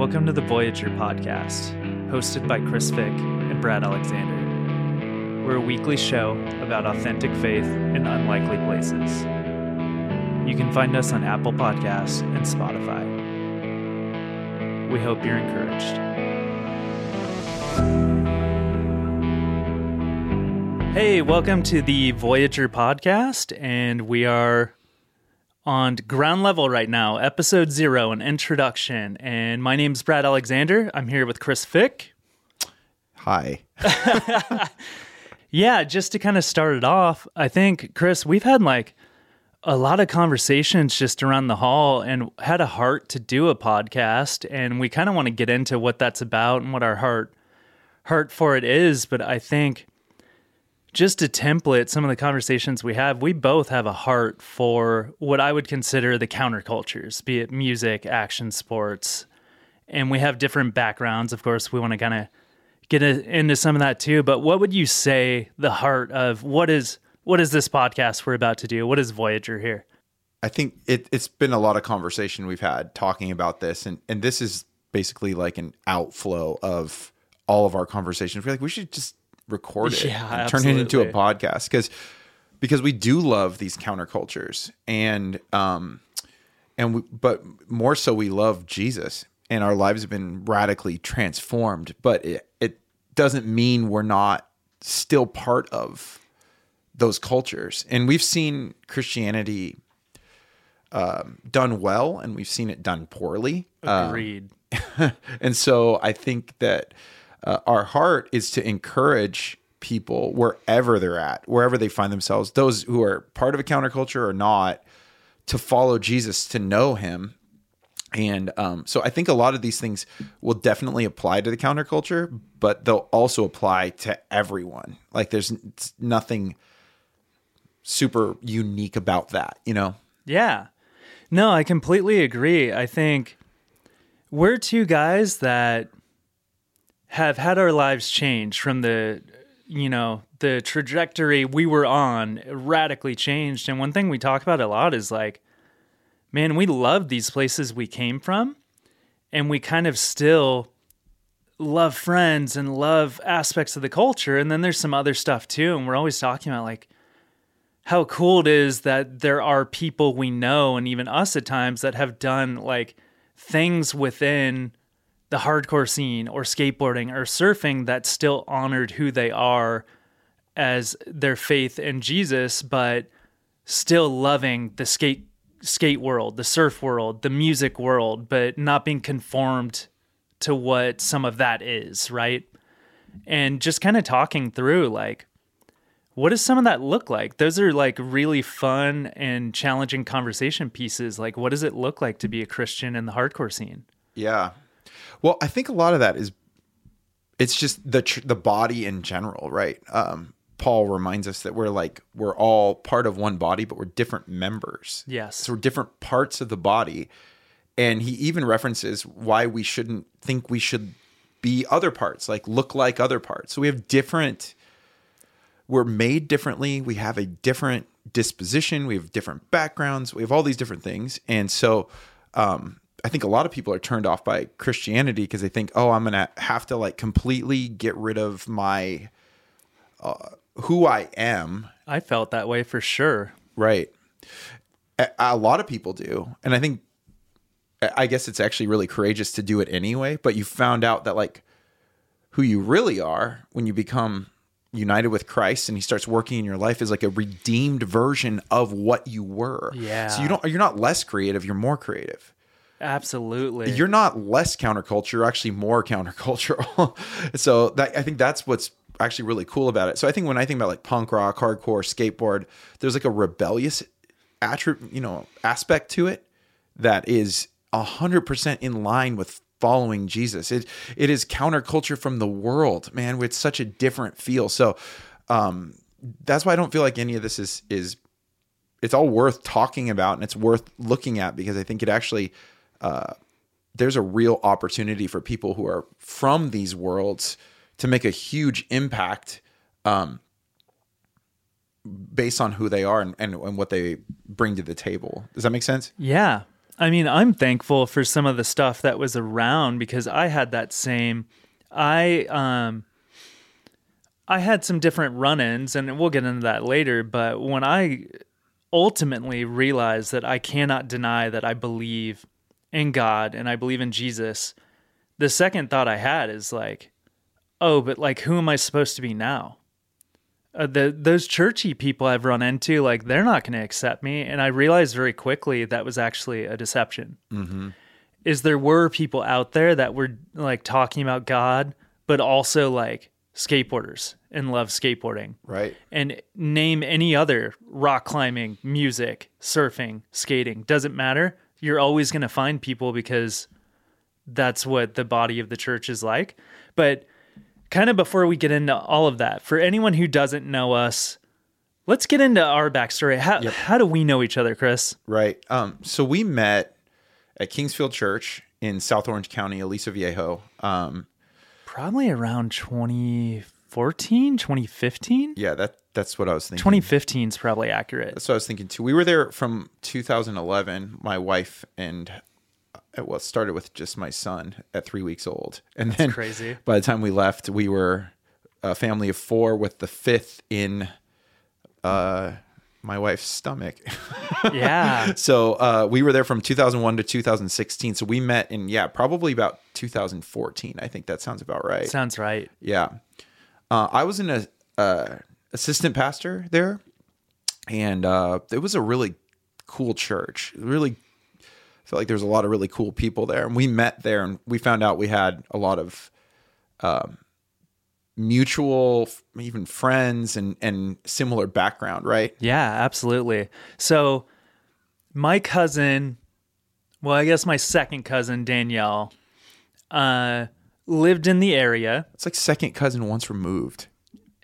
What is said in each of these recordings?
Welcome to the Voyager podcast, hosted by Chris Fick and Brad Alexander. We're a weekly show about authentic faith in unlikely places. You can find us on Apple Podcasts and Spotify. We hope you're encouraged. Hey, welcome to the Voyager podcast, and we are on ground level right now, episode zero, an introduction. And my name's Brad Alexander. I'm here with Chris Fick. Hi. Yeah, just to kind of start it off, I think, Chris, we've had like a lot of conversations just around the hall and had a heart to do a podcast. And we kind of want to get into what that's about and what our heart heart for it is. But I think just to template some of the conversations we have, we both have a heart for what I would consider the countercultures, be it music, action sports. And we have different backgrounds. Of course, we want to kind of get into some of that too. But what would you say the heart of what is what is this podcast we're about to do? What is Voyager here? I think it, it's been a lot of conversation we've had talking about this, and and this is basically like an outflow of all of our conversations. We're like, we should just record it Yeah, and turn it into a podcast. Because because we do love these countercultures and um and we, but more so we love Jesus and our lives have been radically transformed but it, it doesn't mean we're not still part of those cultures. And we've seen Christianity um, done well and we've seen it done poorly. Agreed. and so I think that uh, our heart is to encourage people wherever they're at, wherever they find themselves, those who are part of a counterculture or not, to follow Jesus, to know him. And um, so I think a lot of these things will definitely apply to the counterculture, but they'll also apply to everyone. Like there's nothing super unique about that, you know? Yeah. No, I completely agree. I think we're two guys that have had our lives change from the, you know, the trajectory we were on radically changed. And one thing we talk about a lot is like, man, we love these places we came from, and we kind of still love friends and love aspects of the culture. And then there's some other stuff too. And we're always talking about like, how cool it is that there are people we know and even us at times that have done like things within the hardcore scene or skateboarding or surfing that still honored who they are as their faith in Jesus, but still loving the skate skate world, the surf world, the music world, but not being conformed to what some of that is, right? And just kind of talking through like what does some of that look like? Those are like really fun and challenging conversation pieces. Like, what does it look like to be a Christian in the hardcore scene? Yeah. Well, I think a lot of that is it's just the tr- the body in general, right? Um, Paul reminds us that we're like we're all part of one body, but we're different members. Yes. So we're different parts of the body, and he even references why we shouldn't think we should be other parts, like look like other parts. So we have different. We're made differently. We have a different disposition. We have different backgrounds. We have all these different things, and so um, I think a lot of people are turned off by Christianity because they think, oh, I'm gonna have to like completely get rid of my uh, who I am, I felt that way for sure. right? A, a lot of people do, and I think I guess it's actually really courageous to do it anyway. But you found out that like who you really are when you become united with Christ and he starts working in your life is like a redeemed version of what you were. Yeah. So you don't you're not less creative, you're more creative. Absolutely. you're not less counterculture, you're actually more countercultural. so that I think that's what's actually really cool about it. So I think when I think about like punk rock, hardcore, skateboard, there's like a rebellious attribute, you know, aspect to it that is a hundred percent in line with following Jesus. It it is counterculture from the world, man, with such a different feel. So um that's why I don't feel like any of this is is it's all worth talking about and it's worth looking at because I think it actually there's a real opportunity for people who are from these worlds to make a huge impact um, based on who they are and, and, and what they bring to the table. Does that make sense? Yeah, I mean, I'm thankful for some of the stuff that was around because I had that same I um I had some different run-ins and we'll get into that later, but when I ultimately realized that I cannot deny that I believe in God and I believe in Jesus, the second thought I had is like, oh, but like who am I supposed to be now? uh, the those churchy people I've run into, like they're not going to accept me, and I realized very quickly that was actually a deception. Mm-hmm. Is there were people out there that were like talking about God, but also like skateboarders and love skateboarding, Right. and name any other rock climbing, music, surfing, skating doesn't matter. You're always going to find people because that's what the body of the church is like. But kind of before we get into all of that, for anyone who doesn't know us, let's get into our backstory. How, how do we know each other, Chris? Right. Um, so we met at Kingsfield Church in South Orange County, Aliso Viejo. Um, Probably around 2014, 2015? yeah, that that's what I was thinking. 2015 is probably accurate. That's what I was thinking too. We were there from 2011. My wife and it was started with just my son at three weeks old, and then crazy. by the time we left, we were a family of four with the fifth in uh, my wife's stomach. Yeah. so uh, we were there from 2001 to 2016. So we met in yeah, probably about 2014. I think that sounds about right. Sounds right. Yeah. Uh, I was in a uh, assistant pastor there, and uh, it was a really cool church. Really felt like there was a lot of really cool people there, and we met there, and we found out we had a lot of um, mutual, even friends, and and similar background. Right? Yeah, absolutely. So, my cousin, well, I guess my second cousin, Danielle, uh, lived in the area. It's like second cousin once removed.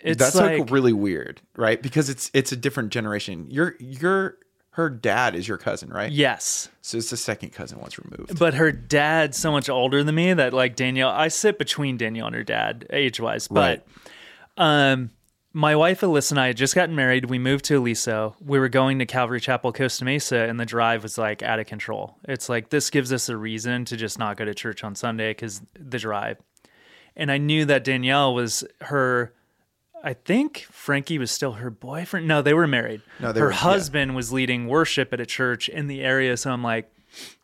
It's That's like, like really weird, right? Because it's it's a different generation. Your your her dad is your cousin, right? yes. So it's the second cousin once removed. But her dad's so much older than me that like Danielle, I sit between Danielle and her dad age wise. Right. But um, my wife Alyssa and I had just gotten married. We moved to Aliso. We were going to Calvary Chapel, Costa Mesa, and the drive was like out of control. It's like this gives us a reason to just not go to church on Sunday because the drive. And I knew that Danielle was her. I think Frankie was still her boyfriend. No, they were married. No, they her were- yeah. husband was leading worship at a church in the area. So I'm like,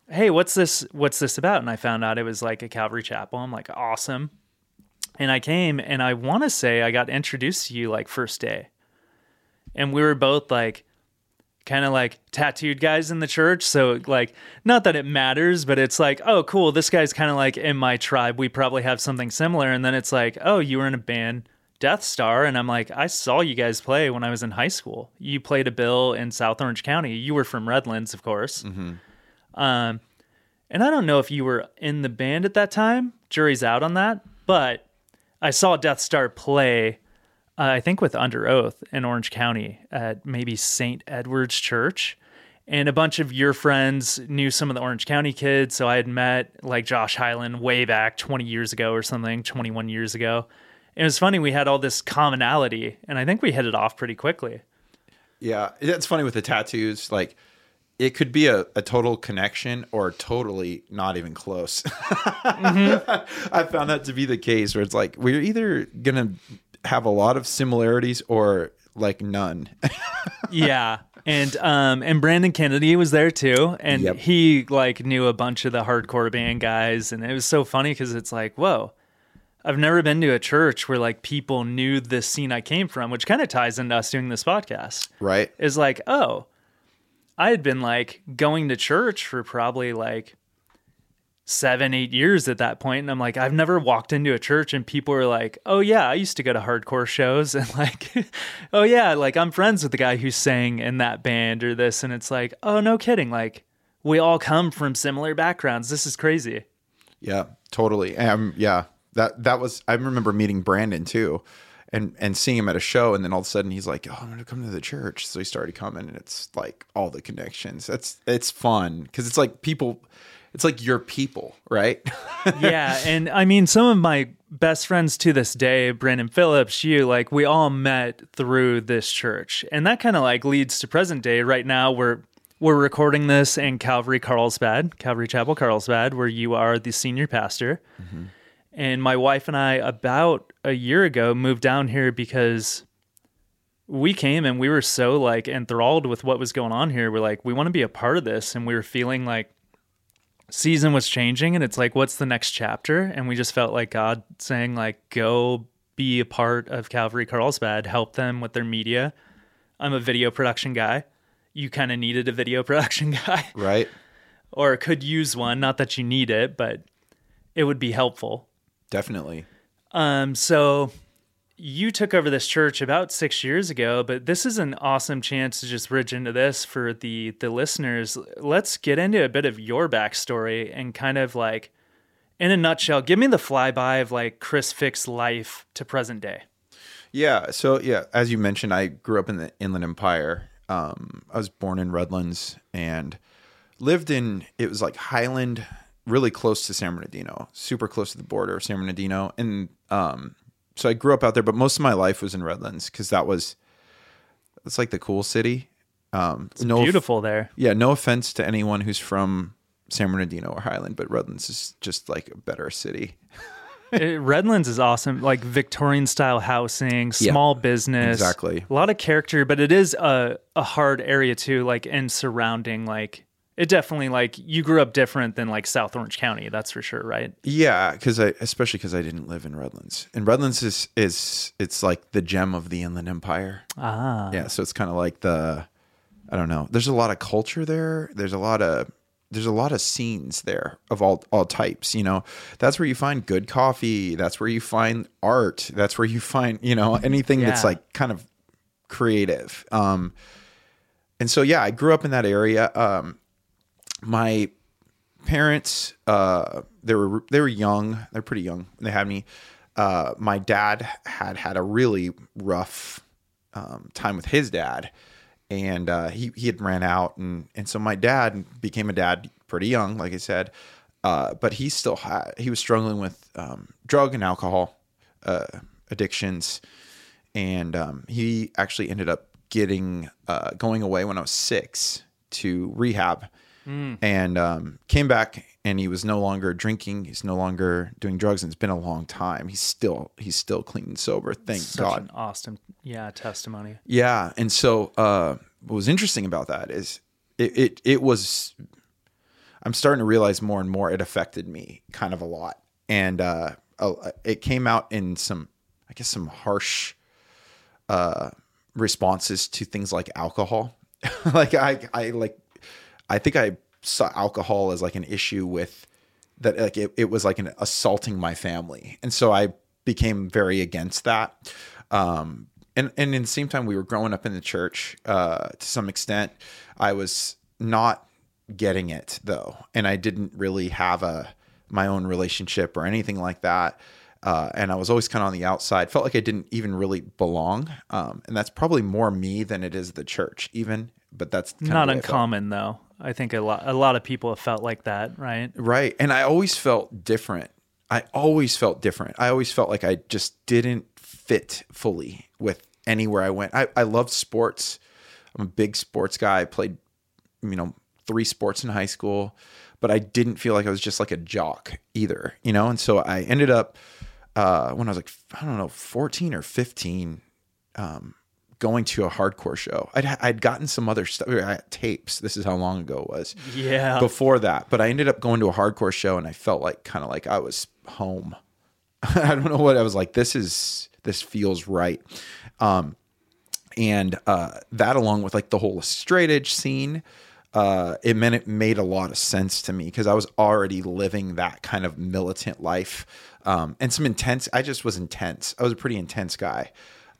hey, what's this? What's this about? And I found out it was like a Calvary Chapel. I'm like, awesome. And I came and I want to say I got introduced to you like first day. And we were both like, kind of like tattooed guys in the church. So, like, not that it matters, but it's like, oh, cool. This guy's kind of like in my tribe. We probably have something similar. And then it's like, oh, you were in a band, Death Star. And I'm like, I saw you guys play when I was in high school. You played a bill in South Orange County. You were from Redlands, of course. Um, and I don't know if you were in the band at that time. Jury's out on that. But I saw Death Star play, uh, I think with Underoath in Orange County at maybe St. Edward's Church. And a bunch of your friends knew some of the Orange County kids. So I had met like Josh Hyland way back 20 years ago or something, 21 years ago. It was funny. We had all this commonality, and I think we hit it off pretty quickly. Yeah, it's funny with the tattoos. Like, it could be a, a total connection or totally not even close. I found that to be the case where it's like we're either gonna have a lot of similarities or like none. yeah and um and brandon kennedy was there too and Yep. he like knew a bunch of the hardcore band guys and it was so funny because it's like whoa i've never been to a church where like people knew the scene i came from which kind of ties into us doing this podcast right? is like oh i had been like going to church for probably like seven eight years at that point and i'm like i've never walked into a church and people are like oh yeah i used to go to hardcore shows and like oh yeah like i'm friends with the guy who sang in that band or this and it's like oh no kidding like we all come from similar backgrounds this is crazy Yeah, totally. Um, yeah, that that was. I remember meeting Brandon too, and and seeing him at a show, and then all of a sudden he's like, "Oh, I'm gonna come to the church." So he started coming, and it's like all the connections. That's it's fun because it's like people, it's like your people, right? yeah and i mean some of my best friends to this day brandon phillips you like we all met through this church and that kind of like leads to present day right now we're we're recording this in Calvary Carlsbad, Calvary Chapel Carlsbad, where you are the senior pastor. Mm-hmm. And my wife and I, about a year ago, moved down here because we came and we were so like enthralled with what was going on here. We're like, we want to be a part of this. And we were feeling like season was changing and it's like, what's the next chapter? And we just felt like God saying, like, go be a part of Calvary Carlsbad, help them with their media. I'm a video production guy. You kind of needed a video production guy Right. or could use one. Not that you need it, but it would be helpful. Definitely. Um, so you took over this church about six years ago, but this is an awesome chance to just bridge into this for the the listeners. Let's get into a bit of your backstory and kind of like, in a nutshell, give me the flyby of like Chris Fick's life to present day. Yeah. So yeah, as you mentioned, I grew up in the Inland Empire. Um, I was born in Redlands and lived in it was like Highland, really close to San Bernardino, super close to the border of San Bernardino, and um, so I grew up out there. But most of my life was in Redlands because that was it's like the cool city. Um, no, Beautiful there. yeah, no offense to anyone who's from San Bernardino or Highland, but Redlands is just like a better city. It- Redlands is awesome, like Victorian style housing, small business, exactly. A lot of character, but it is a a hard area too, like and surrounding like it definitely like you grew up different than like South Orange County, that's for sure, right? Yeah, because I especially because I didn't live in Redlands, and Redlands is is it's like the gem of the Inland Empire. Ah, Yeah, so it's kind of like the I don't know. There's a lot of culture there. There's a lot of there's a lot of scenes there of all all types. You know, that's where you find good coffee. That's where you find art. That's where you find you know anything that's like kind of creative. Um, and so yeah, I grew up in that area. Um, my parents uh they were they were young. They're pretty young. They had me. Uh my dad had had a really rough um, time with his dad and uh he he had ran out and and so my dad became a dad pretty young like i said uh but he still had he was struggling with um drug and alcohol uh addictions and um he actually ended up getting uh going away when i was six to rehab and um, came back and he was no longer drinking. He's no longer doing drugs and it's been a long time. He's still he's still clean and sober. Thank such god. an awesome yeah testimony. yeah. And so uh, what was interesting about that is it, it it was i'm starting to realize more and more it affected me kind of a lot. And uh, it came out in some i guess some harsh uh, responses to things like alcohol. Like i i like I think I saw alcohol as like an issue with that like it, it was like an assaulting my family. And so I became very against that. Um and and in the same time we were growing up in the church uh to some extent. I was not getting it though. And I didn't really have a my own relationship or anything like that. Uh, and I was always kind of on the outside. Felt like I didn't even really belong, um, and that's probably more me than it is the church, even. But that's Not the way I felt. uncommon though. I think a lot a lot of people have felt like that, right? Right. And I always felt different. I always felt different. I always felt like I just didn't fit fully with anywhere I went. I, I loved sports. I'm a big sports guy. I played, you know, three sports in high school, but I didn't feel like I was just like a jock either, you know? And so I ended up, uh, when I was like, I don't know, 14 or 15, um, going to a hardcore show. I'd, I'd gotten some other stuff, I had tapes. This is how long ago it was Yeah. before that. But I ended up going to a hardcore show and I felt like kind of like I was home. I don't know what I was like. This is this feels right. Um, and uh, that along with like the whole straight edge scene, uh, it meant it made a lot of sense to me because I was already living that kind of militant life um, and some intense. I just was intense. I was a pretty intense guy.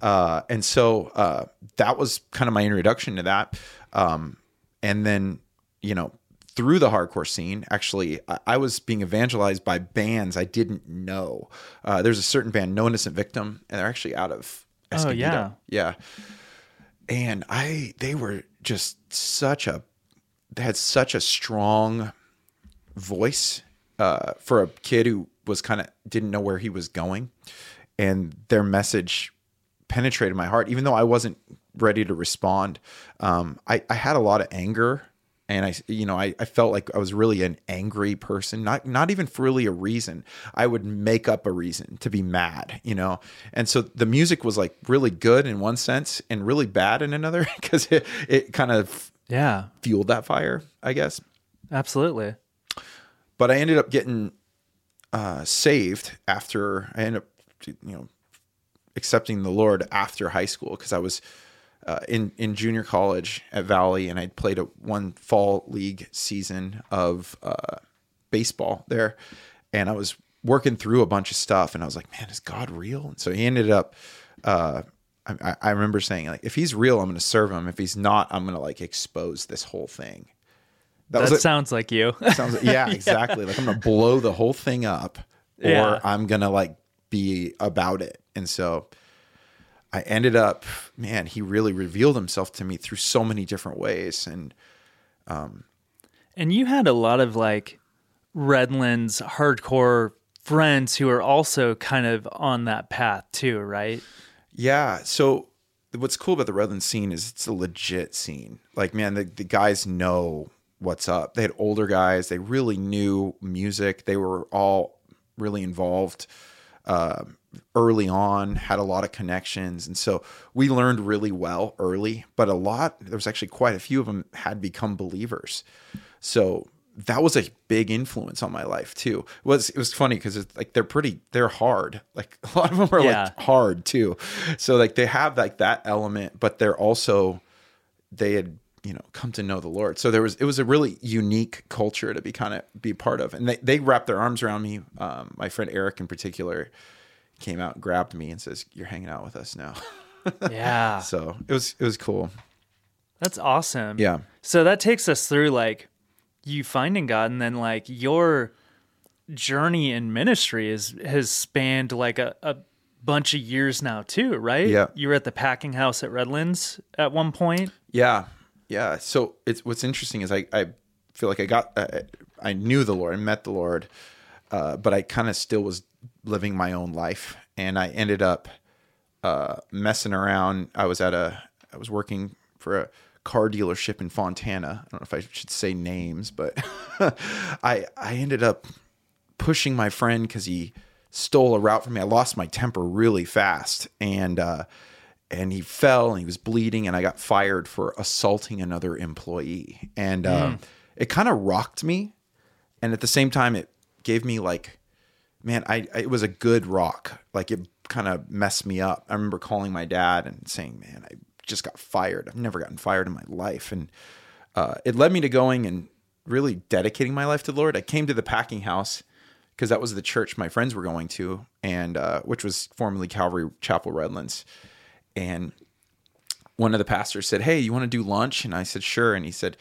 Uh, and so uh, that was kind of my introduction to that. Um, and then, you know, through the hardcore scene, actually, I, I was being evangelized by bands I didn't know. Uh, there's a certain band, No Innocent Victim, and they're actually out of Oh, yeah. Yeah. And I, they were just such a, they had such a strong voice uh, for a kid who was kind of didn't know where he was going. And their message penetrated my heart, even though I wasn't ready to respond. Um, I, I had a lot of anger and I, you know, I, I felt like I was really an angry person, not not even for really a reason. I would make up a reason to be mad, you know. And so the music was like really good in one sense and really bad in another because it it kind of Yeah. fueled that fire, I guess. Absolutely. But I ended up getting uh, saved after I ended up, you know, accepting the Lord after high school because I was uh, in in junior college at Valley, and I'd played a one fall league season of uh, baseball there, and I was working through a bunch of stuff, and I was like, "Man, is God real?" And so he ended up. Uh, I, I remember saying, like, if he's real, I'm going to serve him. If he's not, I'm going to like expose this whole thing. That, was a- sounds like you. Sounds like, yeah, exactly. Like I'm gonna blow the whole thing up, or Yeah. I'm gonna like be about it. And so I ended up, man, he really revealed himself to me through so many different ways. And um, and you had a lot of like Redlands hardcore friends who are also kind of on that path too, right? yeah, so what's cool about the Redlands scene is it's a legit scene. Like, man, the, the guys know what's up. They had older guys, they really knew music, they were all really involved. Uh, early on, had a lot of connections. And so we learned really well early, but a lot, there was actually quite a few of them had become believers. So that was a big influence on my life too. It was it was funny because it's like they're pretty they're hard. Like a lot of them are Yeah. like hard too. So like they have like that element, but they're also they had you know come to know the Lord. So there was it was a really unique culture to be kind of be part of, and they they wrapped their arms around me. Um, my friend Eric in particular came out and grabbed me and says, "You're hanging out with us now." Yeah. so it was it was cool. That's awesome. Yeah. So that takes us through like you finding God and then like your journey in ministry is has spanned like a, a bunch of years now too, right? Yeah. You were at the packing house at Redlands at one point. Yeah, yeah. So it's what's interesting is I I feel like I got uh, I knew the Lord, I met the Lord, uh, but I kind of still was living my own life, and I ended up uh, messing around. I was at a I was working for a car dealership in Fontana. I don't know if I should say names, but I I ended up pushing my friend because he stole a route from me. I lost my temper really fast, and uh, and he fell and he was bleeding, and I got fired for assaulting another employee, and uh, it kind of rocked me, and at the same time, it gave me like, man, I, I it was a good rock, like it kind of messed me up. I remember calling my dad and saying, man, I just got fired. I've never gotten fired in my life, and uh, it led me to going and really dedicating my life to the Lord. I came to the packing house because that was the church my friends were going to, and uh, which was formerly Calvary Chapel Redlands. And one of the pastors said, "Hey, you want to do lunch?" And I said, "Sure." And he said,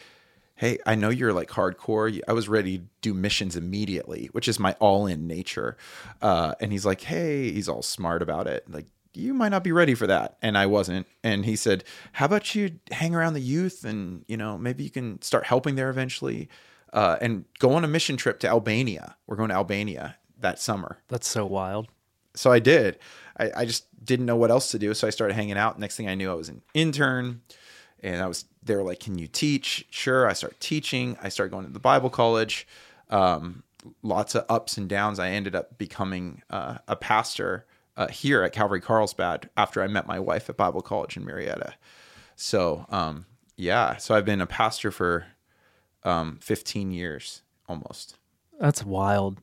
"Hey, I know you're like hardcore. I was ready to do missions immediately, which is my all-in nature." Uh, and he's like, "Hey," he's all smart about it, like. You might not be ready for that, and I wasn't. And he said, "How about you hang around the youth, and you know maybe you can start helping there eventually, uh, and go on a mission trip to Albania. We're going to Albania that summer." That's so wild. so I did. I, I just didn't know what else to do. So I started hanging out. Next thing I knew, I was an intern and I was, they were like, can you teach? Sure. I start teaching. I started going to the Bible college. Um, lots of ups and downs. I ended up becoming uh, a pastor uh, here at Calvary Carlsbad after I met my wife at Bible college in Murrieta. So, um, yeah. So I've been a pastor for um, 15 years almost. That's wild.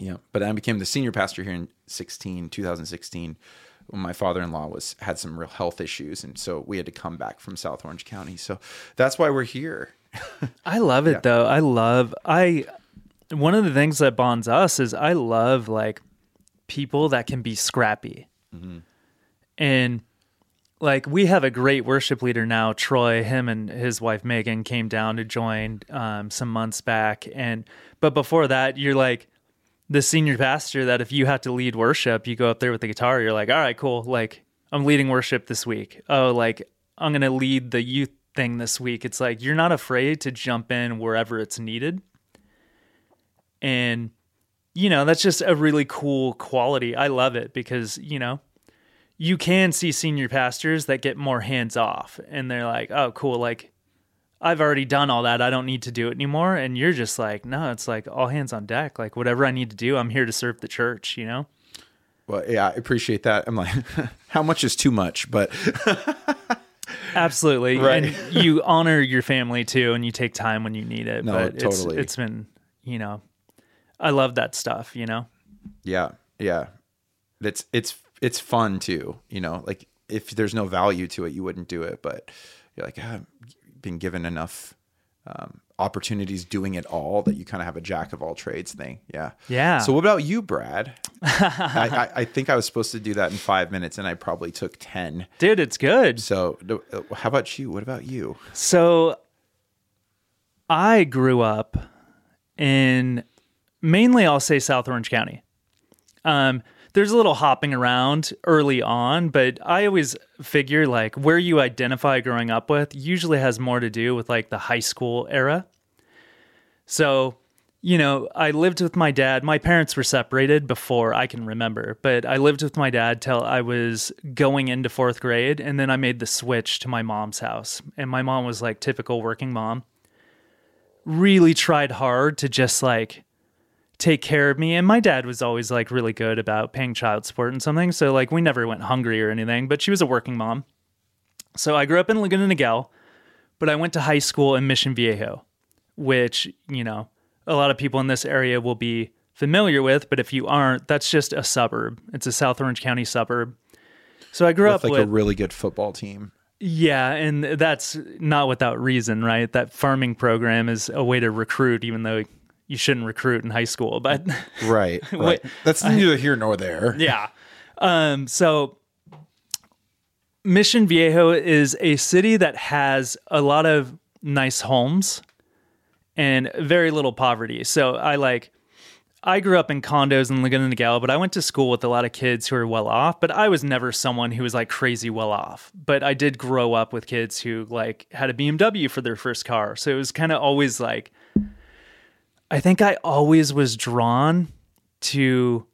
Yeah, but I became the senior pastor here in 16, 2016, when my father-in-law was had some real health issues, and so we had to come back from South Orange County. So that's why we're here. I love it Yeah. though. I love I one of the things that bonds us is I love like people that can be scrappy. And like we have a great worship leader now, Troy. Him and his wife Megan came down to join um, some months back, and but before that, you're like the senior pastor. That if you have to lead worship, you go up there with the guitar. You're like, all right, cool. Like I'm leading worship this week. Oh, like I'm gonna lead the youth thing this week. It's like you're not afraid to jump in wherever it's needed, and you know that's just a really cool quality. I love it because you know you can see senior pastors that get more hands off and they're like, oh, cool. Like, I've already done all that. I don't need to do it anymore. And you're just like, no, it's like all hands on deck. Like whatever I need to do, I'm here to serve the church, you know? Well, yeah, I appreciate that. I'm like, how much is too much? But Absolutely. Right. And you honor your family too, and you take time when you need it. No, but totally. It's, it's been, you know, I love that stuff, you know? yeah, yeah, it's it's it's fun too. You know, like if there's no value to it, you wouldn't do it. But you're like, ah, being given enough um, opportunities doing it all that you kind of have a jack of all trades thing. Yeah. Yeah. So what about you, Brad? I, I, I think I was supposed to do that in five minutes, and I probably took ten. Dude, it's good. So uh, how about you? What about you? So I grew up in mainly, I'll say South Orange County. Um, there's a little hopping around early on, but I always figure like where you identify growing up with usually has more to do with like the high school era. So, you know, I lived with my dad. My parents were separated before I can remember, but I lived with my dad till I was going into fourth grade. And then I made the switch to my mom's house. And my mom was like typical working mom. Really tried hard to just like take care of me. And my dad was always like really good about paying child support and something. So like we never went hungry or anything, but she was a working mom. So I grew up in Laguna Niguel, but I went to high school in Mission Viejo, which, you know, a lot of people in this area will be familiar with, but if you aren't, that's just a suburb. It's a South Orange County suburb. So I grew With up like with a really good football team. yeah, and that's not without reason, right? That farming program is a way to recruit, even though you shouldn't recruit in high school. But Right. right. That's neither here nor there. yeah. Um, so Mission Viejo is a city that has a lot of nice homes and very little poverty. So I like I grew up in condos in Laguna Niguel, but I went to school with a lot of kids who are well off, but I was never someone who was like crazy well off. But I did grow up with kids who like had a BMW for their first car. So it was kind of always like I think I always was drawn to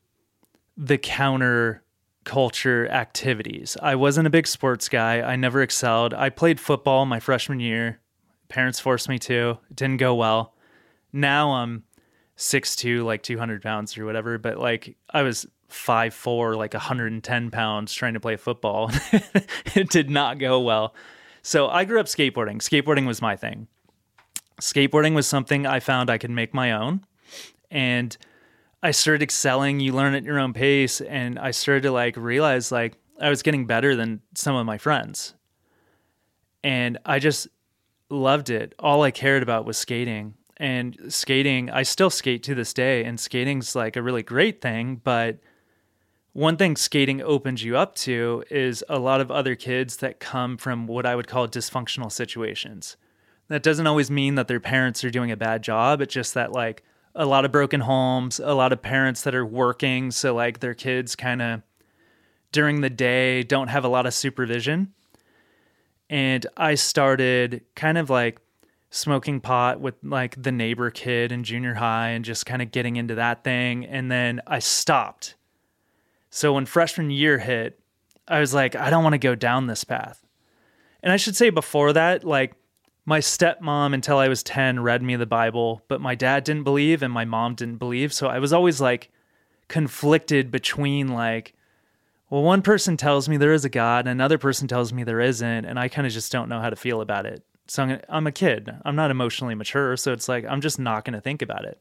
the counter culture activities. I wasn't a big sports guy. I never excelled. I played football my freshman year. Parents forced me to. It didn't go well. Now I'm 6'2", like 200 pounds or whatever, but like I was 5'4", like 110 pounds trying to play football. it did not go well. So I grew up skateboarding. Skateboarding was my thing. Skateboarding was something I found I could make my own. And I started excelling. You learn at your own pace. And I started to like realize like I was getting better than some of my friends. And I just loved it. All I cared about was skating. And skating, I still skate to this day. And skating's like a really great thing. But one thing skating opens you up to is a lot of other kids that come from what I would call dysfunctional situations. That doesn't always mean that their parents are doing a bad job. It's just that, like, a lot of broken homes, a lot of parents that are working. So, like, their kids kind of during the day don't have a lot of supervision. And I started kind of like smoking pot with like the neighbor kid in junior high and just kind of getting into that thing. And then I stopped. So when freshman year hit, I was like, I don't want to go down this path. And I should say before that, like, my stepmom until I was 10 read me the Bible, but my dad didn't believe and my mom didn't believe. So I was always like conflicted between like, well, one person tells me there is a God, and another person tells me there isn't, and I kind of just don't know how to feel about it. So I'm, I'm a kid. I'm not emotionally mature, so it's like I'm just not going to think about it.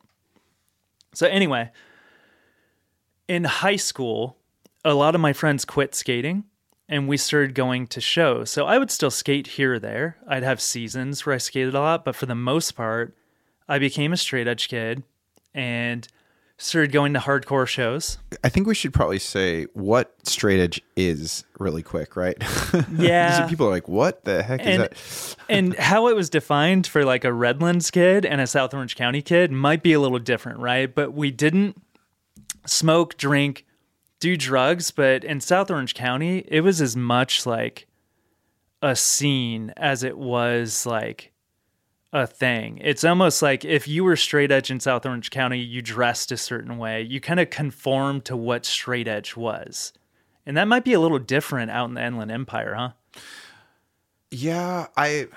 So anyway, in high school, a lot of my friends quit skating and we started going to shows. So I would still skate here or there. I'd have seasons where I skated a lot, but for the most part, I became a straight edge kid and started going to hardcore shows. I think we should probably say what straight edge is really quick, right? Yeah. People are like, what the heck is And- that? and how it was defined for like a Redlands kid and a South Orange County kid might be a little different, right? But we didn't smoke, drink, do drugs, but in South Orange County, it was as much like a scene as it was like a thing. It's almost like if you were straight edge in South Orange County, you dressed a certain way. You kind of conformed to what straight edge was. And that might be a little different out in the Inland Empire, huh? Yeah, I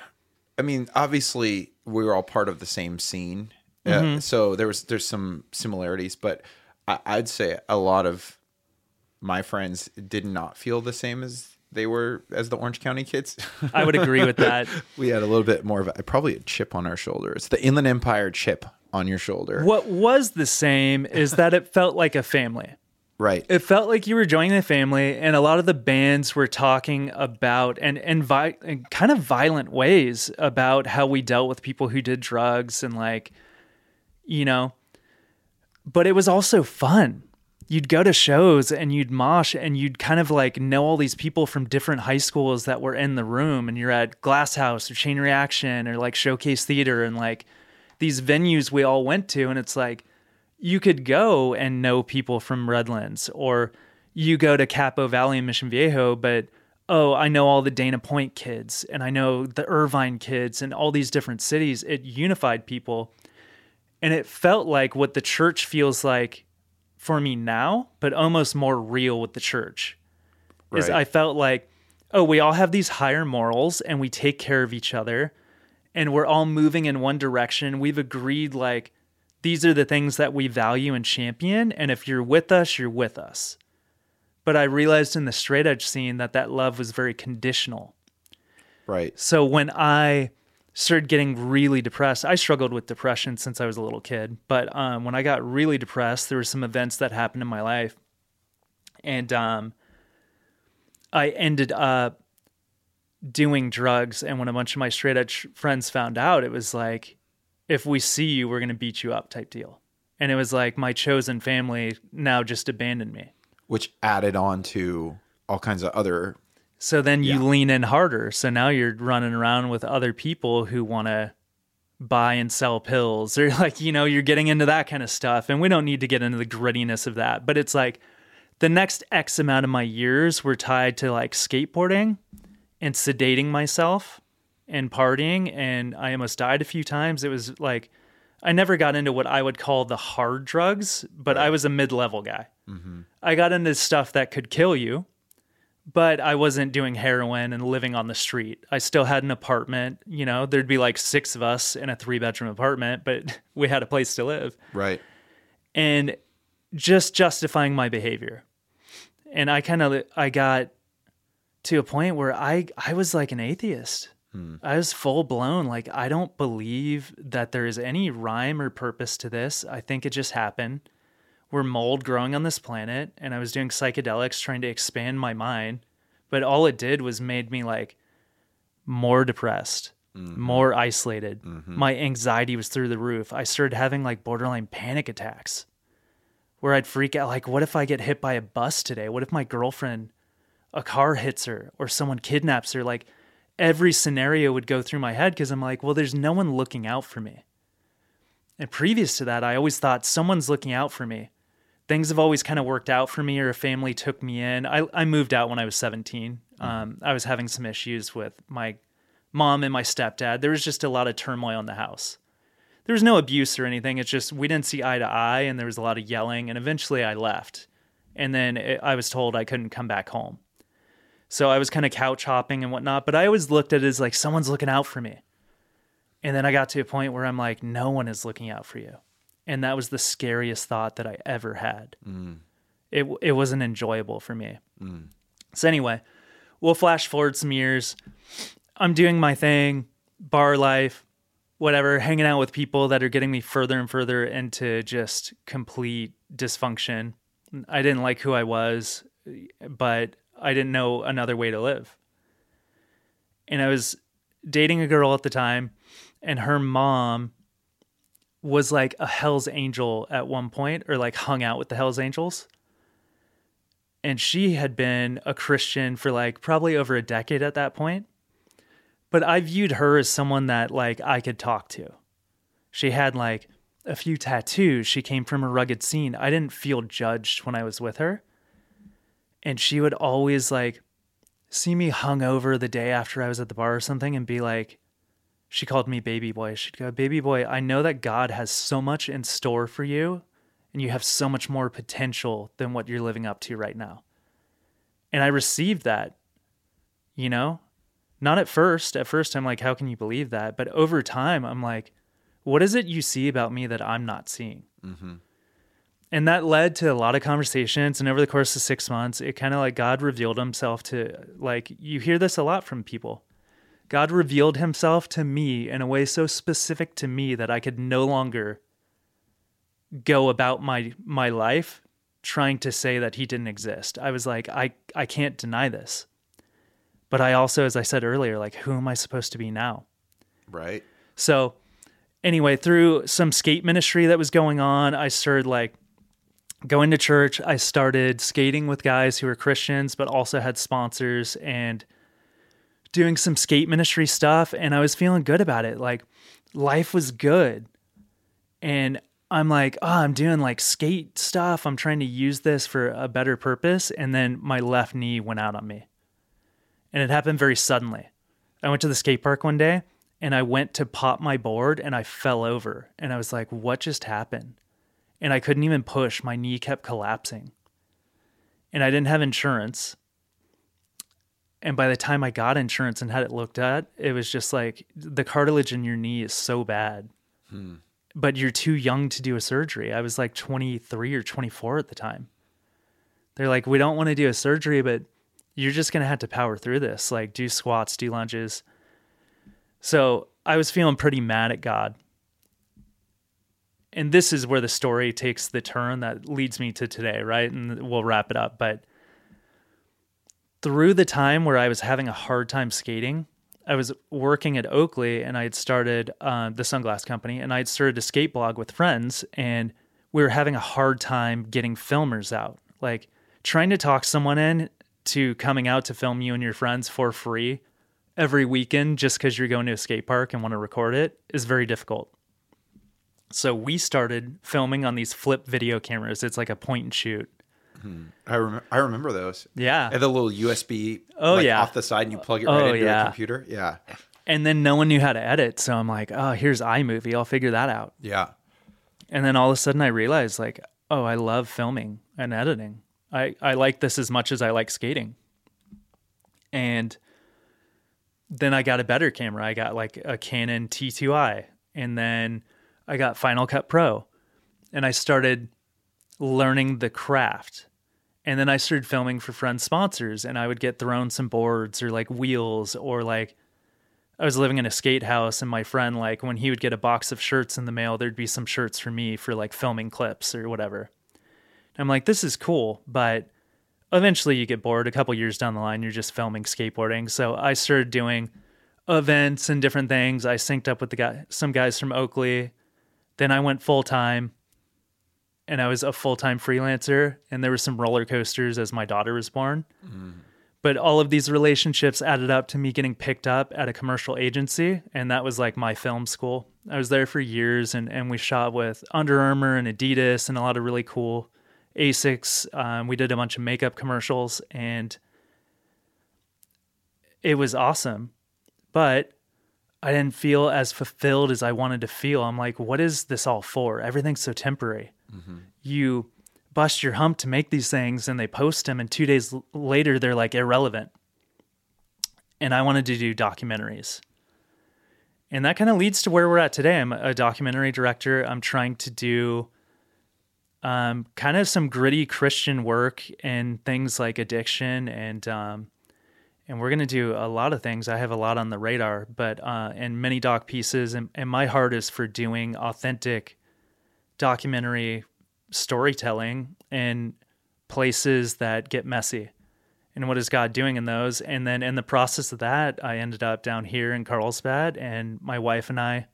I mean, obviously, we were all part of the same scene, Mm-hmm. uh, so there was there's some similarities, but I, I'd say a lot of my friends did not feel the same as they were as the Orange County kids. I would agree with that. we had a little bit more of a, probably a chip on our shoulder. It's the Inland Empire chip on your shoulder, What was the same is that it felt like a family. right? It felt like you were joining the family, and a lot of the bands were talking about and and vi- in kind of violent ways about how we dealt with people who did drugs and like, you know. But it was also fun. You'd go to shows and you'd mosh and you'd kind of like know all these people from different high schools that were in the room, and you're at Glass House or Chain Reaction or like Showcase Theater and like these venues we all went to, and it's like you could go and know people from Redlands, or you go to Capo Valley and Mission Viejo, but oh, I know all the Dana Point kids and I know the Irvine kids and all these different cities. It unified people. And it felt like what the church feels like for me now, but almost more real with the church. Is I felt like, oh, we all have these higher morals and we take care of each other and we're all moving in one direction. We've agreed like these are the things that we value and champion and if you're with us, you're with us. But I realized in the straight edge scene that that love was very conditional. right. So when I started getting really depressed, I struggled with depression since I was a little kid. But um, when I got really depressed, there were some events that happened in my life, and um, I ended up doing drugs. And when a bunch of my straight edge friends found out, it was like, if we see you, we're gonna beat you up type deal. And it was like my chosen family now just abandoned me. Which added on to all kinds of other So then you Yeah. lean in harder. So now you're running around with other people who want to buy and sell pills or like, you know, you're getting into that kind of stuff. And we don't need to get into the grittiness of that. But it's like the next X amount of my years were tied to like skateboarding and sedating myself and partying. And I almost died a few times. It was like, I never got into what I would call the hard drugs, but I was a mid level guy. Mm-hmm. I got into stuff that could kill you but I wasn't doing heroin and living on the street. I still had an apartment. You know, there'd be like six of us in a three bedroom apartment, but we had a place to live. right. And just justifying my behavior. And I kind of I got to a point where I I was like an atheist. Hmm. I was full blown like I don't believe that there is any rhyme or purpose to this. I think it just happened. We're mold growing on this planet and I was doing psychedelics trying to expand my mind, but all it did was made me like more depressed, mm-hmm. more isolated. Mm-hmm. My anxiety was through the roof. I started having like borderline panic attacks where I'd freak out like what if I get hit by a bus today? What if my girlfriend a car hits her or someone kidnaps her? Like every scenario would go through my head because I'm like, well, there's no one looking out for me. And previous to that, I always thought someone's looking out for me. Things have always kind of worked out for me, or a family took me in. I, I moved out when I was 17. Um, I was having some issues with my mom and my stepdad. There was just a lot of turmoil in the house. There was no abuse or anything. It's just we didn't see eye to eye, and there was a lot of yelling. And eventually, I left. And then it, I was told I couldn't come back home. So I was kind of couch hopping and whatnot. But I always looked at it as like someone's looking out for me. And then I got to a point where I'm like, no one is looking out for you. And that was the scariest thought that I ever had. Mm. It, it wasn't enjoyable for me. Mm. So, anyway, we'll flash forward some years. I'm doing my thing, bar life, whatever, hanging out with people that are getting me further and further into just complete dysfunction. I didn't like who I was, but I didn't know another way to live. And I was dating a girl at the time, and her mom was like a Hell's Angel at one point, or like hung out with the Hell's Angels. And she had been a Christian for like probably over a decade at that point. But I viewed her as someone that like I could talk to. She had like a few tattoos. She came from a rugged scene. I didn't feel judged when I was with her. And she would always like see me hung over the day after I was at the bar or something and be like, she called me baby boy. She'd go, Baby boy, I know that God has so much in store for you and you have so much more potential than what you're living up to right now. And I received that, you know? Not at first. At first, I'm like, how can you believe that? But over time, I'm like, what is it you see about me that I'm not seeing? Mm-hmm. And that led to a lot of conversations. And over the course of six months, it kind of like God revealed himself to, like, you hear this a lot from people. God revealed himself to me in a way so specific to me that I could no longer go about my my life trying to say that he didn't exist. I was like, I I can't deny this. But I also, as I said earlier, like, who am I supposed to be now? Right. So, anyway, through some skate ministry that was going on, I started like going to church. I started skating with guys who were Christians, but also had sponsors and doing some skate ministry stuff. And I was feeling good about it. Like, life was good. And I'm like, oh, I'm doing like skate stuff. I'm trying to use this for a better purpose. And then my left knee went out on me. And it happened very suddenly. I went to the skate park one day and I went to pop my board and I fell over. And I was like, what just happened? And I couldn't even push. My knee kept collapsing. And I didn't have insurance. And by the time I got insurance and had it looked at, it was just like the cartilage in your knee is so bad. Hmm. But you're too young to do a surgery. I was like 23 or 24 at the time. They're like, we don't want to do a surgery, but you're just going to have to power through this. Like, do squats, do lunges. So I was feeling pretty mad at God. And this is where the story takes the turn that leads me to today, right? And we'll wrap it up. But through the time where I was having a hard time skating, I was working at Oakley and I had started uh, the sunglass company and I had started a skate blog with friends and we were having a hard time getting filmers out. Like trying to talk someone in to coming out to film you and your friends for free every weekend just because you're going to a skate park and want to record it is very difficult. So we started filming on these flip video cameras. It's like a point and shoot. I remember. I remember those. Yeah. And the little USB. Oh, like, yeah. Off the side, and you plug it oh, right Oh, into yeah. computer. Yeah. And then no one knew how to edit. So I'm like, oh, here's iMovie. I'll figure that out. Yeah. And then all of a sudden I realized, like, oh, I love filming and editing. I, I like this as much as I like skating. And then I got a better camera. I got like a Canon T2i. And then I got Final Cut Pro. And I started learning the craft. And then I started filming for friend sponsors and I would get thrown some boards or like wheels or like I was living in a skate house and my friend like when he would get a box of shirts in the mail there'd be some shirts for me for like filming clips or whatever. And I'm like this is cool, but eventually you get bored a couple years down the line you're just filming skateboarding. So I started doing events and different things. I synced up with the guy some guys from Oakley. Then I went full time and I was a full time freelancer, and there were some roller coasters as my daughter was born. But all of these relationships added up to me getting picked up at a commercial agency, and that was like my film school. I was there for years, and, and we shot with Under Armour and Adidas and a lot of really cool Asics. Um, we did a bunch of makeup commercials, and it was awesome. But I didn't feel as fulfilled as I wanted to feel. I'm like, what is this all for? Everything's so temporary. You bust your hump to make these things and they post them, and two days later, they're like irrelevant. And I wanted to do documentaries. And that kind of leads to where we're at today. I'm a documentary director. I'm trying to do um, kind of some gritty Christian work and things like addiction and um, and we're going to do a lot of things. I have a lot on the radar, but uh, and many doc pieces, and, and my heart is for doing authentic documentary storytelling in places that get messy. And what is God doing in those? And then in the process of that, I ended up down here in Carlsbad, and my wife and I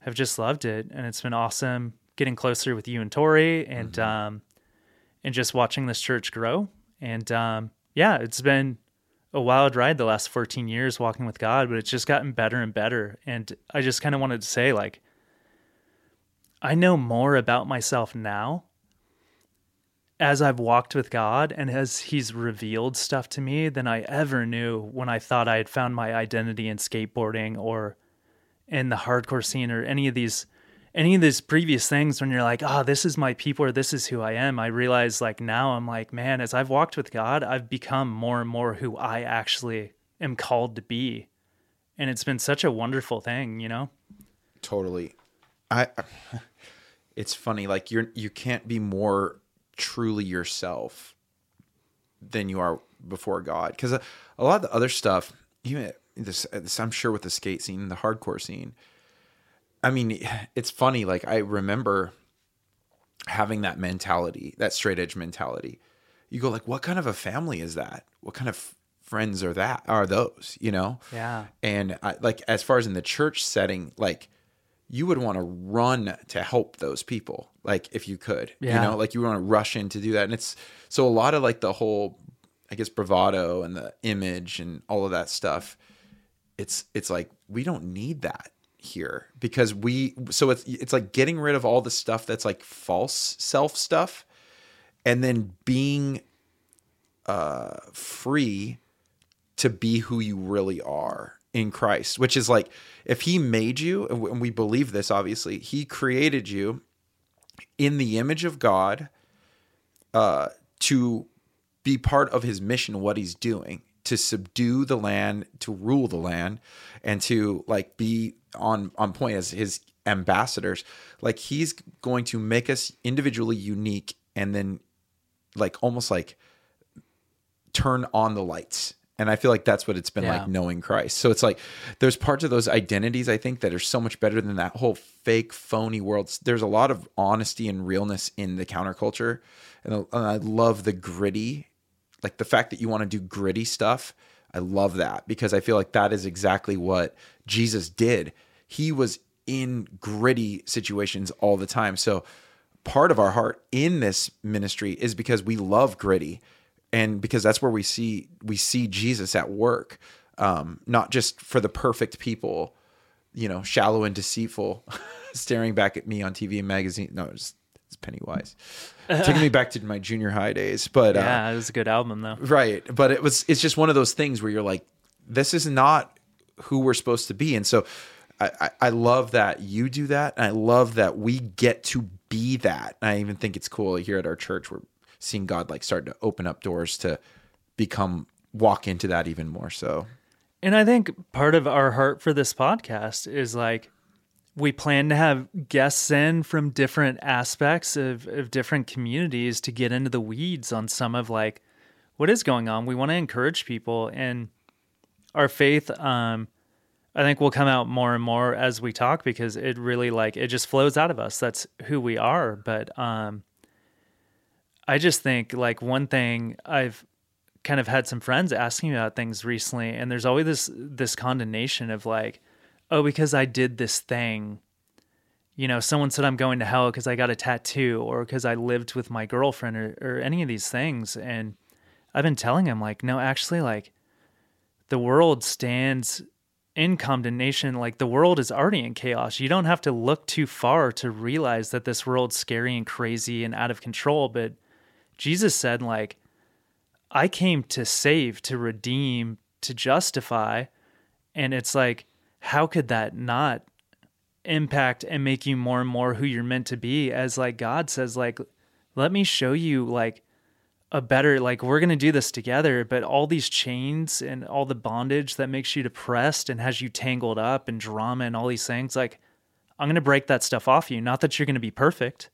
have just loved it, and it's been awesome getting closer with you and Tori, and um, and just watching this church grow. And um, yeah, it's been a wild ride the last 14 years walking with God, but it's just gotten better and better. And I just kind of wanted to say, like, I know more about myself now as I've walked with God and as He's revealed stuff to me than I ever knew when I thought I had found my identity in skateboarding or in the hardcore scene or any of these any of these previous things when you're like, oh, this is my people or this is who I am. I realize like now I'm like, man, as I've walked with God, I've become more and more who I actually am called to be. And it's been such a wonderful thing, you know? Totally. I it's funny like you're you can't be more truly yourself than you are before God cuz a, uh, a, lot of the other stuff even this, uh, this I'm sure with the skate scene, the hardcore scene. I mean, it's funny like I remember having that mentality, that straight edge mentality. You go like what kind of a family is that? What kind of friends are that are those, you know? Yeah. And I, like as far as in the church setting, like you would want to run to help those people like if you could yeah. you know like you want to rush in to do that and it's so a lot of like the whole i guess bravado and the image and all of that stuff it's it's like we don't need that here because we so it's it's like getting rid of all the stuff that's like false self stuff and then being uh free to be who you really are in Christ, which is like if he made you, and we believe this obviously, he created you in the image of God uh, to be part of his mission, what he's doing, to subdue the land, to rule the land, and to like be on on point as his ambassadors. Like he's going to make us individually unique and then like almost like turn on the lights and I feel like that's what it's been yeah. like knowing Christ. So it's like there's parts of those identities I think that are so much better than that whole fake, phony world. There's a lot of honesty and realness in the counterculture. And uh, I love the gritty, like the fact that you want to do gritty stuff. I love that because I feel like that is exactly what Jesus did. He was in gritty situations all the time. So part of our heart in this ministry is because we love gritty and because that's where we see we see Jesus at work, um, not just for the perfect people, you know, shallow and deceitful, staring back at me on TV and magazine. No, it's, it's Pennywise, taking me back to my junior high days. But yeah, uh, it was a good album though. Right, but it was it's just one of those things where you're like, this is not who we're supposed to be, and so. I, I love that you do that. And I love that we get to be that. I even think it's cool here at our church. We're seeing God like start to open up doors to become walk into that even more so. And I think part of our heart for this podcast is like we plan to have guests in from different aspects of, of different communities to get into the weeds on some of like what is going on. We want to encourage people and our faith um I think will come out more and more as we talk because it really like it just flows out of us. That's who we are. But um I just think like one thing I've kind of had some friends asking me about things recently, and there's always this this condemnation of like, oh, because I did this thing, you know, someone said I'm going to hell because I got a tattoo or because I lived with my girlfriend or, or any of these things. And I've been telling them like, no, actually, like the world stands in condemnation. Like the world is already in chaos. You don't have to look too far to realize that this world's scary and crazy and out of control. But Jesus said, like, I came to save, to redeem, to justify. And it's like, how could that not impact and make you more and more who you're meant to be? As like God says, like, let me show you like a better, like, we're going to do this together, but all these chains and all the bondage that makes you depressed and has you tangled up and drama and all these things, like, I'm going to break that stuff off you. Not that you're going to be perfect.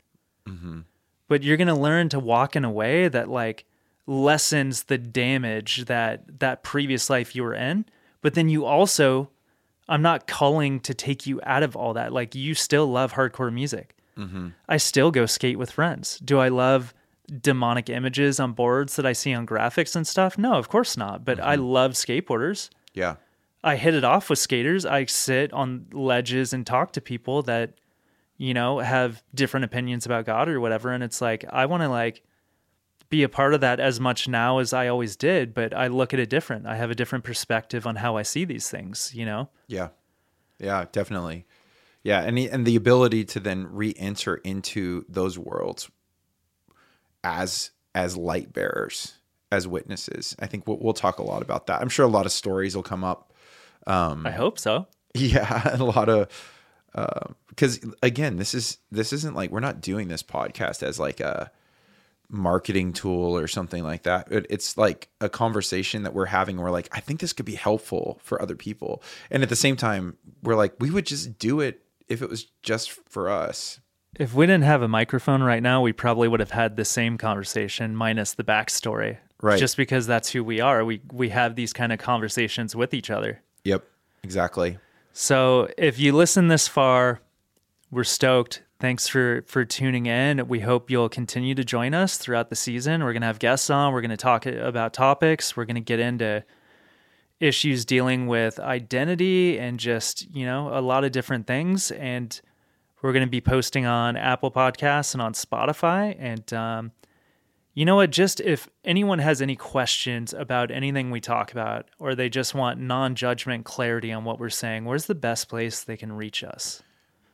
Mm-hmm but you're going to learn to walk in a way that like lessens the damage that that previous life you were in. But then you also i'm not calling to take you out of all that. Like you still love hardcore music. Mm-hmm. i still go skate with friends. Do i love demonic images on boards that i see on graphics and stuff? No of course not. But mm-hmm. i love skateboarders. Yeah. I hit it off with skaters. I sit on ledges and talk to people that you know, have different opinions about God or whatever. And it's like, I want to like be a part of that as much now as I always did, but I look at it different. I have a different perspective on how I see these things, you know? Yeah. Yeah, definitely. Yeah. And, the, and the ability to then re enter into those worlds as, as light bearers, as witnesses. I think we'll, we'll talk a lot about that. I'm sure a lot of stories will come up. Um, I hope so. Yeah. A lot of, because uh, again, this is this isn't like we're not doing this podcast as like a marketing tool or something like that. It, it's like a conversation that we're having. We're like, I think this could be helpful for other people. And at the same time, we're like, we would just do it if it was just for us. If we didn't have a microphone right now, we probably would have had the same conversation minus the backstory. Right. Just because that's who we are. We we have these kind of conversations with each other. Yep, exactly. So if you listen this far, we're stoked. Thanks for for tuning in. We hope you'll continue to join us throughout the season. We're gonna have guests on. We're gonna talk about topics. We're gonna get into issues dealing with identity and just you know a lot of different things. And we're gonna be posting on Apple Podcasts and on Spotify. And um, you know what? Just if anyone has any questions about anything we talk about, or they just want non judgment clarity on what we're saying, where's the best place they can reach us?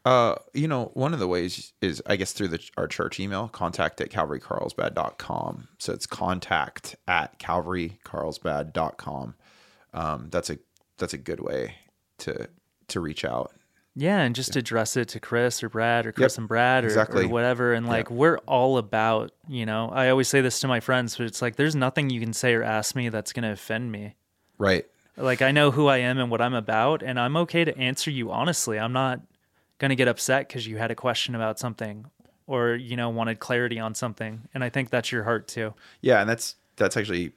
Uh, you know, one of the ways is, I guess, through the, our church email, contact at calvarycarlsbad.com. So it's contact at calvarycarlsbad.com. Um, that's a, that's a good way to, to reach out. Yeah, and just address it to Chris or Brad or Chris Yep, and Brad or, exactly. or whatever. And like, we're all about, you know, I always say this to my friends, but it's like, there's nothing you can say or ask me that's going to offend me. Right. Like, I know who I am and what I'm about, and I'm okay to answer you honestly. I'm not going to get upset because you had a question about something or, you know, wanted clarity on something. And I think that's your heart too. Yeah, and that's that's actually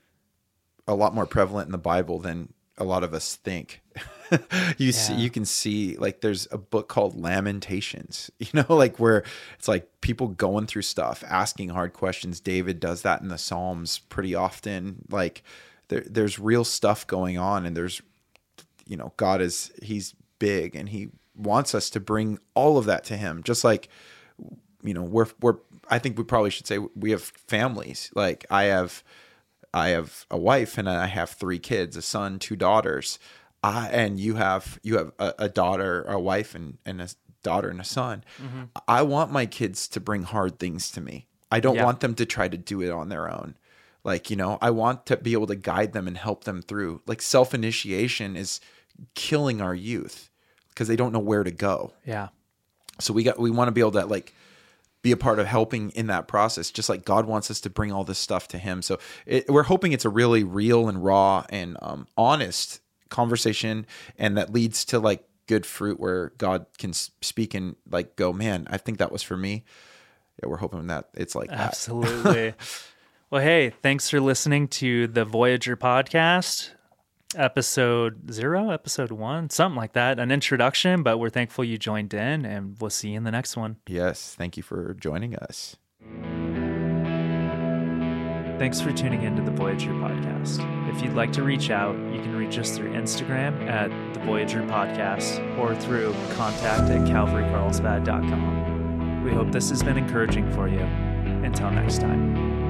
a lot more prevalent in the Bible than a lot of us think. you see, you can see like there's a book called Lamentations, you know, like where it's like people going through stuff, asking hard questions. David does that in the Psalms pretty often. Like there, there's real stuff going on, and there's, you know, God is he's big, and he wants us to bring all of that to him, just like you know we're we're I think we probably should say we have families. Like I have I have a wife and I have three kids, a son, two daughters. I, and you have you have a, a daughter, a wife, and, and a daughter and a son. I want my kids to bring hard things to me. I don't Yeah. want them to try to do it on their own. Like, you know, I want to be able to guide them and help them through. Like self initiation is killing our youth because they don't know where to go Yeah. so we got we want to be able to like be a part of helping in that process just like god wants us to bring all this stuff to him so it, we're hoping it's a really real and raw and um, honest conversation and that leads to like good fruit where god can speak and like go man i think that was for me yeah we're hoping that it's like that Absolutely. well, hey, thanks for listening to the Voyager podcast, episode zero, episode one, something like that, an introduction, but we're thankful you joined in and we'll see you in the next one. yes thank you for joining us Thanks for tuning into the Voyager podcast. If you'd like to reach out, you can reach us through Instagram at the Voyager podcast or through contact at calvarycarlsbad.com. We hope this has been encouraging for you. Until next time.